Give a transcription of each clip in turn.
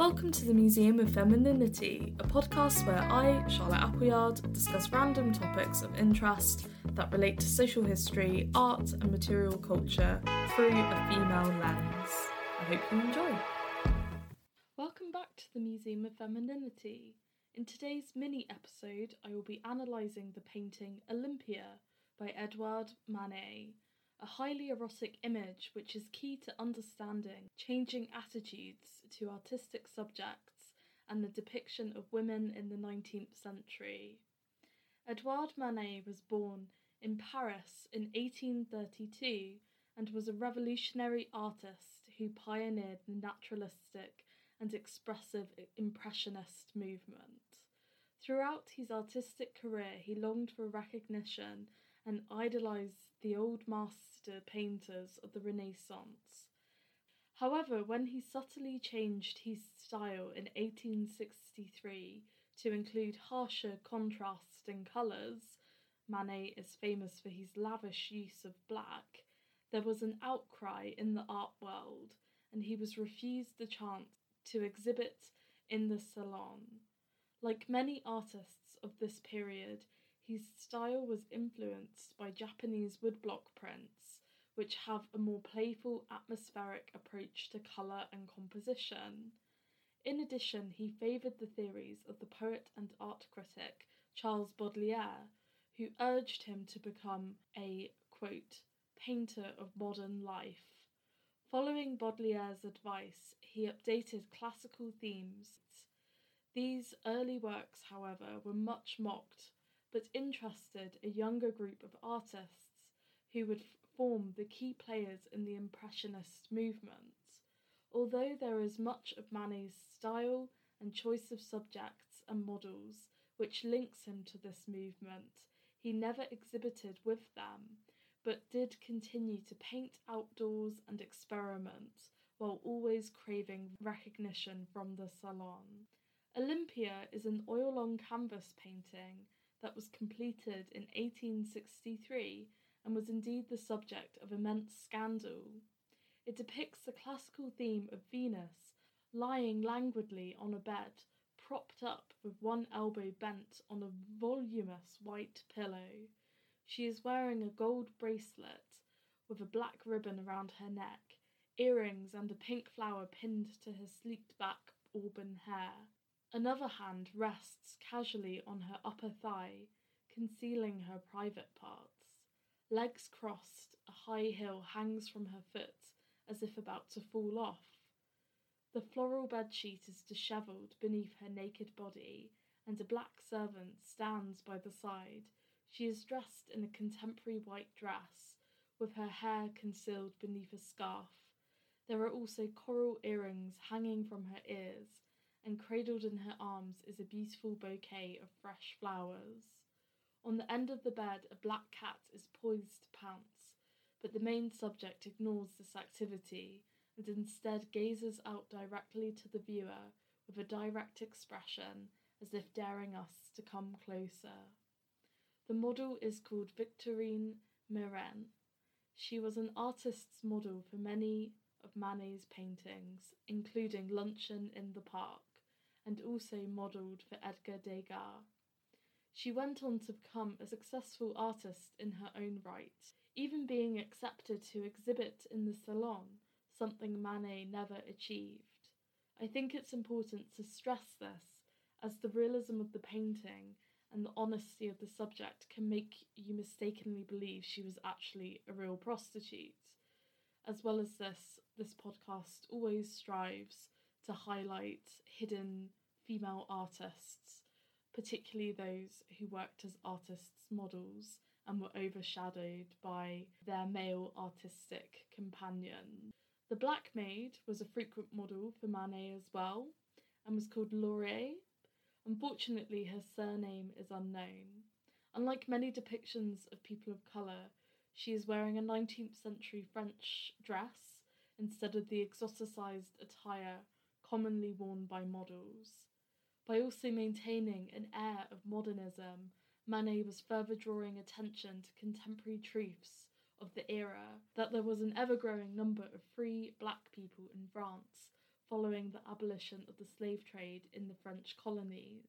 Welcome to the Museum of Femininity, a podcast where I, Charlotte Appleyard, discuss random topics of interest that relate to social history, art, and material culture through a female lens. I hope you enjoy. Welcome back to the Museum of Femininity. In today's mini episode, I will be analysing the painting Olympia by Edouard Manet a highly erotic image which is key to understanding changing attitudes to artistic subjects and the depiction of women in the 19th century. Edouard Manet was born in Paris in 1832 and was a revolutionary artist who pioneered the naturalistic and expressive Impressionist movement. Throughout his artistic career, he longed for recognition and idolized the old master painters of the Renaissance. However, when he subtly changed his style in 1863 to include harsher contrasting colours, Manet is famous for his lavish use of black, there was an outcry in the art world, and he was refused the chance to exhibit in the Salon. Like many artists of this period, his style was influenced by Japanese woodblock prints, which have a more playful, atmospheric approach to colour and composition. In addition, he favoured the theories of the poet and art critic Charles Baudelaire, who urged him to become a quote, painter of modern life. Following Baudelaire's advice, he updated classical themes. These early works, however, were much mocked but interested a younger group of artists who would form the key players in the Impressionist movement. Although there is much of Manet's style and choice of subjects and models which links him to this movement, he never exhibited with them, but did continue to paint outdoors and experiment while always craving recognition from the salon. Olympia is an oil on canvas painting that was completed in 1863 and was indeed the subject of immense scandal. It depicts the classical theme of Venus lying languidly on a bed, propped up with one elbow bent on a voluminous white pillow. She is wearing a gold bracelet with a black ribbon around her neck, earrings, and a pink flower pinned to her sleeked back auburn hair. Another hand rests casually on her upper thigh, concealing her private parts. Legs crossed, a high heel hangs from her foot as if about to fall off. The floral bedsheet is dishevelled beneath her naked body, and a black servant stands by the side. She is dressed in a contemporary white dress, with her hair concealed beneath a scarf. There are also coral earrings hanging from her ears and cradled in her arms is a beautiful bouquet of fresh flowers. On the end of the bed, a black cat is poised to pounce, but the main subject ignores this activity and instead gazes out directly to the viewer with a direct expression as if daring us to come closer. The model is called Victorine Meurent. She was an artist's model for many of Manet's paintings, including Luncheon in the Park and also modelled for Edgar Degas. She went on to become a successful artist in her own right, even being accepted to exhibit in the Salon, something Manet never achieved. I think it's important to stress this, as the realism of the painting and the honesty of the subject can make you mistakenly believe she was actually a real prostitute. As well as this, this podcast always strives to highlight hidden female artists, particularly those who worked as artists' models and were overshadowed by their male artistic companion. The Black Maid was a frequent model for Manet as well and was called Laure. Unfortunately, her surname is unknown. Unlike many depictions of people of colour, she is wearing a 19th century French dress instead of the exoticized attire commonly worn by models. By also maintaining an air of modernism, Manet was further drawing attention to contemporary truths of the era that there was an ever growing number of free black people in France following the abolition of the slave trade in the French colonies.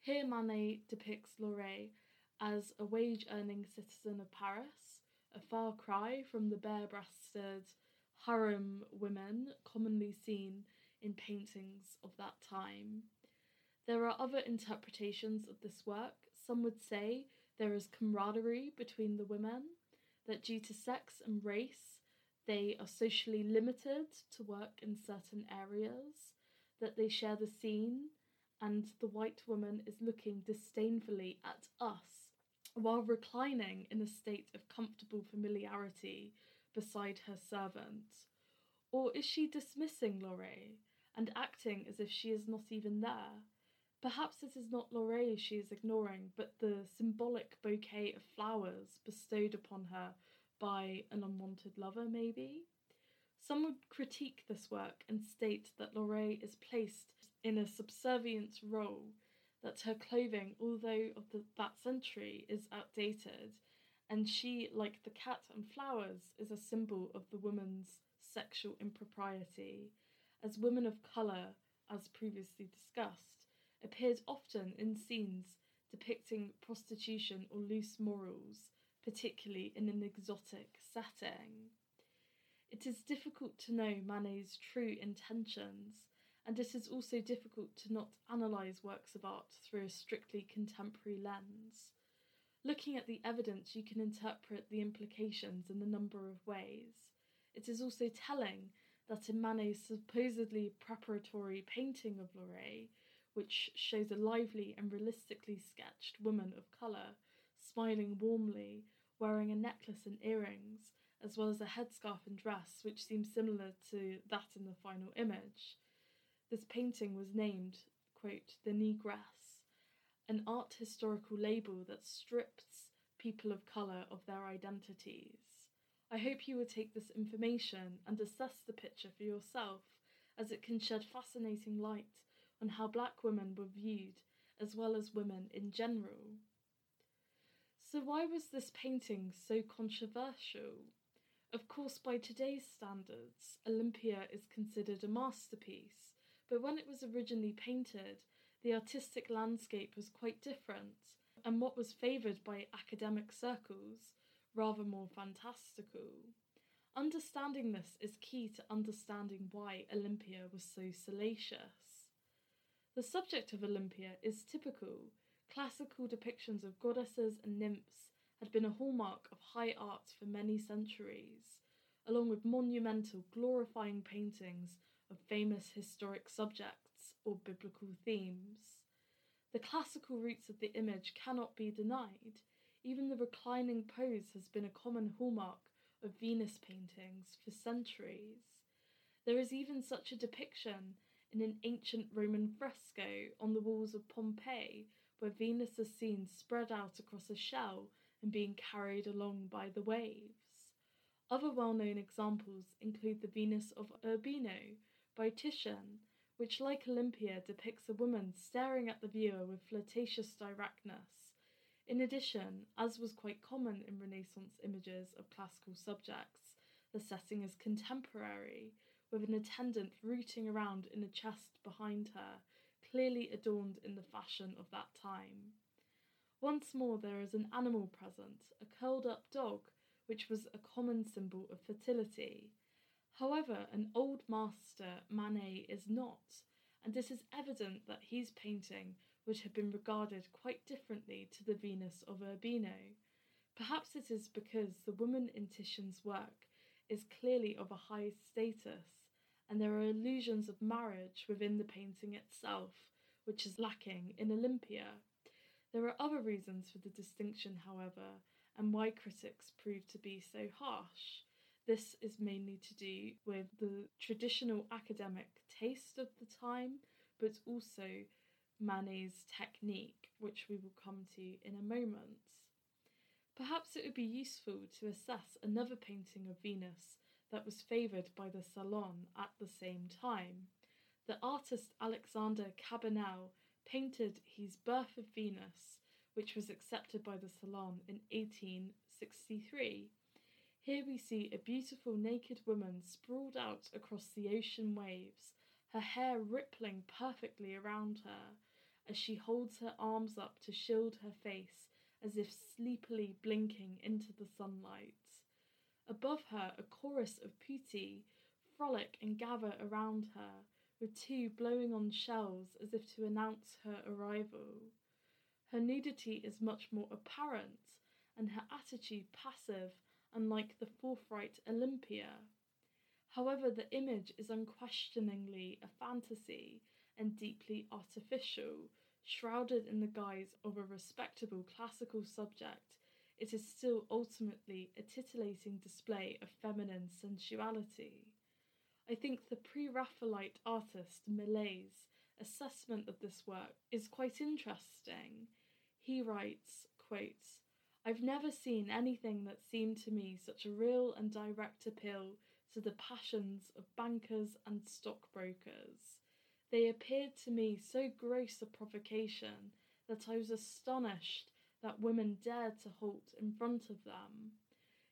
Here, Manet depicts Laure as a wage earning citizen of Paris, a far cry from the bare breasted harem women commonly seen in paintings of that time. There are other interpretations of this work. Some would say there is camaraderie between the women, that due to sex and race, they are socially limited to work in certain areas, that they share the scene, and the white woman is looking disdainfully at us while reclining in a state of comfortable familiarity beside her servant. Or is she dismissing Laure and acting as if she is not even there? Perhaps it is not Laure she is ignoring, but the symbolic bouquet of flowers bestowed upon her by an unwanted lover, maybe? Some would critique this work and state that Laure is placed in a subservient role, that her clothing, although of the, that century, is outdated, and she, like the cat and flowers, is a symbol of the woman's sexual impropriety. As women of colour, as previously discussed, appeared often in scenes depicting prostitution or loose morals, particularly in an exotic setting. It is difficult to know Manet's true intentions, and it is also difficult to not analyse works of art through a strictly contemporary lens. Looking at the evidence, you can interpret the implications in a number of ways. It is also telling that in Manet's supposedly preparatory painting of Laure, which shows a lively and realistically sketched woman of colour, smiling warmly, wearing a necklace and earrings, as well as a headscarf and dress, which seems similar to that in the final image. This painting was named, quote, the Negress, an art historical label that strips people of colour of their identities. I hope you will take this information and assess the picture for yourself, as it can shed fascinating light on how black women were viewed, as well as women in general. So, why was this painting so controversial? Of course, by today's standards, Olympia is considered a masterpiece, but when it was originally painted, the artistic landscape was quite different, and what was favoured by academic circles, rather more fantastical. Understanding this is key to understanding why Olympia was so salacious. The subject of Olympia is typical. Classical depictions of goddesses and nymphs had been a hallmark of high art for many centuries, along with monumental, glorifying paintings of famous historic subjects or biblical themes. The classical roots of the image cannot be denied. Even the reclining pose has been a common hallmark of Venus paintings for centuries. There is even such a depiction in an ancient Roman fresco on the walls of Pompeii, where Venus is seen spread out across a shell and being carried along by the waves. Other well known examples include the Venus of Urbino by Titian, which, like Olympia, depicts a woman staring at the viewer with flirtatious directness. In addition, as was quite common in Renaissance images of classical subjects, the setting is contemporary, with an attendant rooting around in a chest behind her, clearly adorned in the fashion of that time. Once more, there is an animal present, a curled up dog, which was a common symbol of fertility. However, an old master, Manet, is not, and it is evident that his painting would have been regarded quite differently to the Venus of Urbino. Perhaps it is because the woman in Titian's work is clearly of a high status, and there are illusions of marriage within the painting itself, which is lacking in Olympia. There are other reasons for the distinction, however, and why critics prove to be so harsh. This is mainly to do with the traditional academic taste of the time, but also Manet's technique, which we will come to in a moment. Perhaps it would be useful to assess another painting of Venus that was favoured by the Salon at the same time. The artist Alexander Cabanel painted his Birth of Venus, which was accepted by the Salon in 1863. Here we see a beautiful naked woman sprawled out across the ocean waves, her hair rippling perfectly around her as she holds her arms up to shield her face as if sleepily blinking into the sunlight. Above her, a chorus of putti frolic and gather around her, with two blowing on shells as if to announce her arrival. Her nudity is much more apparent, and her attitude passive, unlike the forthright Olympia. However, the image is unquestioningly a fantasy and deeply artificial, shrouded in the guise of a respectable classical subject. It is still ultimately a titillating display of feminine sensuality. I think the pre Raphaelite artist Millet's assessment of this work is quite interesting. He writes, I've never seen anything that seemed to me such a real and direct appeal to the passions of bankers and stockbrokers. They appeared to me so gross a provocation that I was astonished that women dared to halt in front of them.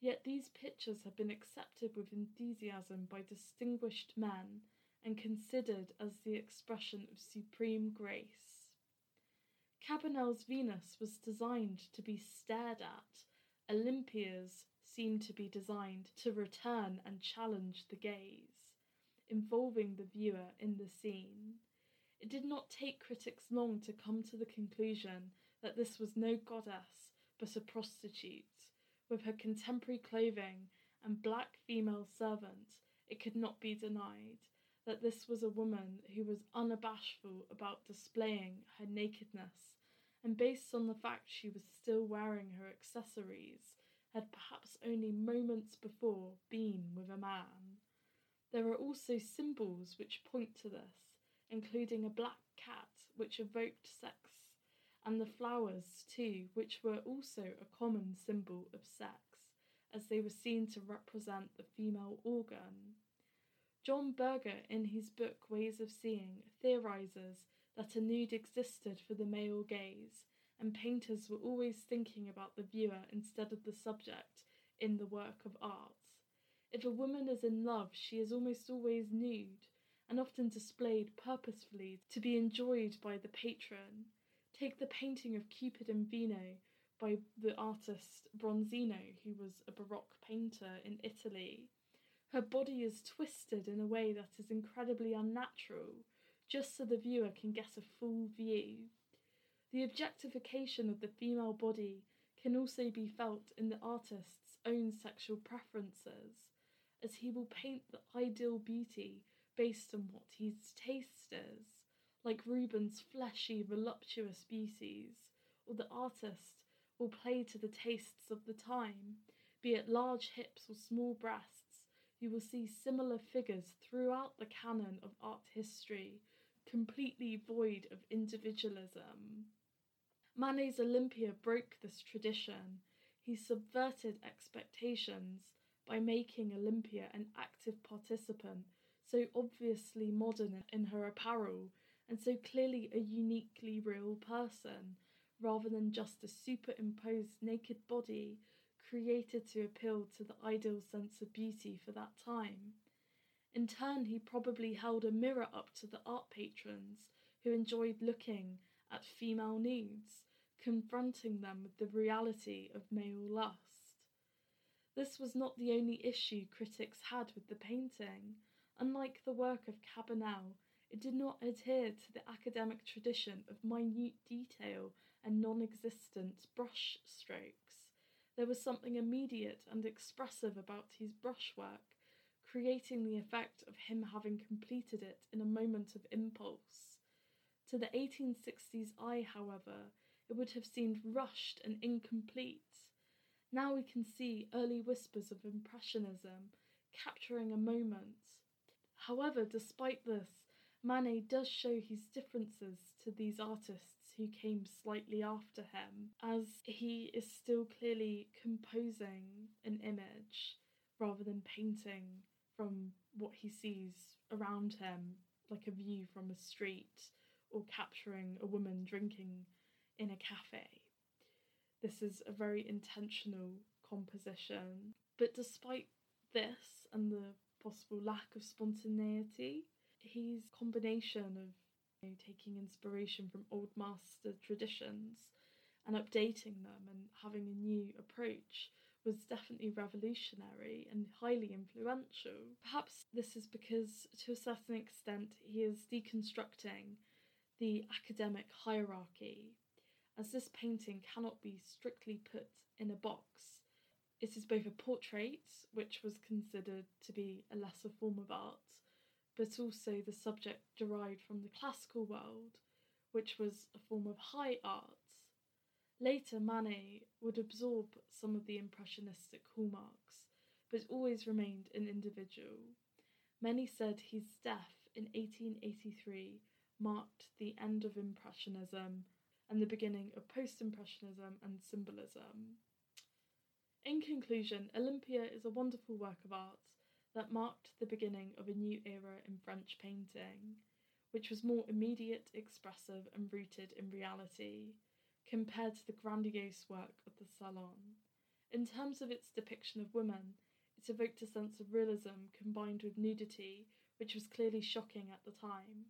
Yet these pictures have been accepted with enthusiasm by distinguished men and considered as the expression of supreme grace. Cabanel's Venus was designed to be stared at. Olympia's seemed to be designed to return and challenge the gaze, involving the viewer in the scene. It did not take critics long to come to the conclusion that this was no goddess but a prostitute. With her contemporary clothing and black female servant, it could not be denied that this was a woman who was unabashful about displaying her nakedness, and based on the fact she was still wearing her accessories, had perhaps only moments before been with a man. There are also symbols which point to this, including a black cat which evoked sex, and the flowers, too, which were also a common symbol of sex, as they were seen to represent the female organ. John Berger, in his book Ways of Seeing, theorizes that a nude existed for the male gaze, and painters were always thinking about the viewer instead of the subject in the work of art. If a woman is in love, she is almost always nude, and often displayed purposefully to be enjoyed by the patron. Take the painting of Cupid and Venus by the artist Bronzino, who was a Baroque painter in Italy. Her body is twisted in a way that is incredibly unnatural, just so the viewer can get a full view. The objectification of the female body can also be felt in the artist's own sexual preferences, as he will paint the ideal beauty based on what his taste is, like Rubens' fleshy, voluptuous beauties, or the artist will play to the tastes of the time, be it large hips or small breasts. You will see similar figures throughout the canon of art history, completely void of individualism. Manet's Olympia broke this tradition. He subverted expectations by making Olympia an active participant, so obviously modern in her apparel, and so clearly a uniquely real person, rather than just a superimposed naked body created to appeal to the ideal sense of beauty for that time. In turn, he probably held a mirror up to the art patrons who enjoyed looking at female nudes, confronting them with the reality of male lust. This was not the only issue critics had with the painting. Unlike the work of Cabanel, it did not adhere to the academic tradition of minute detail and non existent brush strokes. There was something immediate and expressive about his brushwork, creating the effect of him having completed it in a moment of impulse. To the 1860s eye, however, it would have seemed rushed and incomplete. Now we can see early whispers of Impressionism capturing a moment. However, despite this, Manet does show his differences to these artists who came slightly after him, as he is still clearly composing an image rather than painting from what he sees around him, like a view from a street or capturing a woman drinking in a cafe. This is a very intentional composition. But despite this and the possible lack of spontaneity, His combination of you know, taking inspiration from old master traditions and updating them and having a new approach was definitely revolutionary and highly influential. Perhaps this is because, to a certain extent, he is deconstructing the academic hierarchy, as this painting cannot be strictly put in a box. It is both a portrait, which was considered to be a lesser form of art, but also the subject derived from the classical world, which was a form of high art. Later, Manet would absorb some of the impressionistic hallmarks, but always remained an individual. Many said his death in 1883 marked the end of Impressionism and the beginning of Post Impressionism and Symbolism. In conclusion, Olympia is a wonderful work of art that marked the beginning of a new era in French painting, which was more immediate, expressive, and rooted in reality, compared to the grandiose work of the Salon. In terms of its depiction of women, it evoked a sense of realism combined with nudity, which was clearly shocking at the time.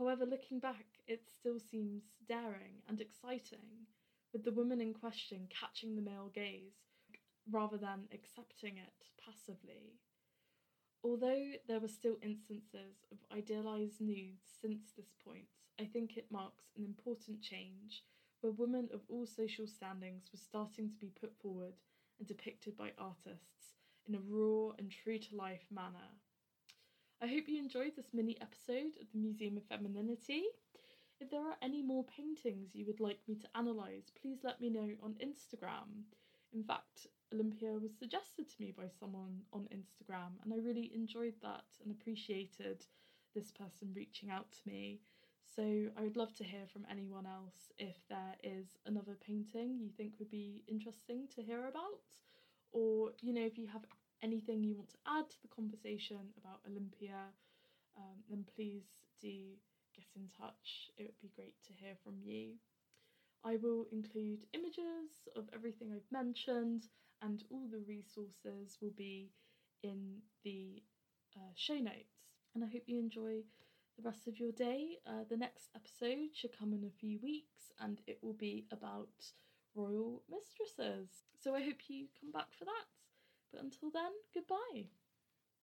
However, looking back, it still seems daring and exciting, with the woman in question catching the male gaze rather than accepting it passively. Although there were still instances of idealized nudes since this point, I think it marks an important change where women of all social standings were starting to be put forward and depicted by artists in a raw and true to life manner. I hope you enjoyed this mini episode of the Museum of Femininity. If there are any more paintings you would like me to analyse, please let me know on Instagram. In fact, Olympia was suggested to me by someone on Instagram, and I really enjoyed that and appreciated this person reaching out to me. So I would love to hear from anyone else if there is another painting you think would be interesting to hear about, or you know, if you have anything you want to add to the conversation about Olympia, um, then please do get in touch. It would be great to hear from you. I will include images of everything I've mentioned, and all the resources will be in the uh, show notes. And I hope you enjoy the rest of your day. Uh, the next episode should come in a few weeks, and it will be about royal mistresses. So I hope you come back for that. But until then, goodbye.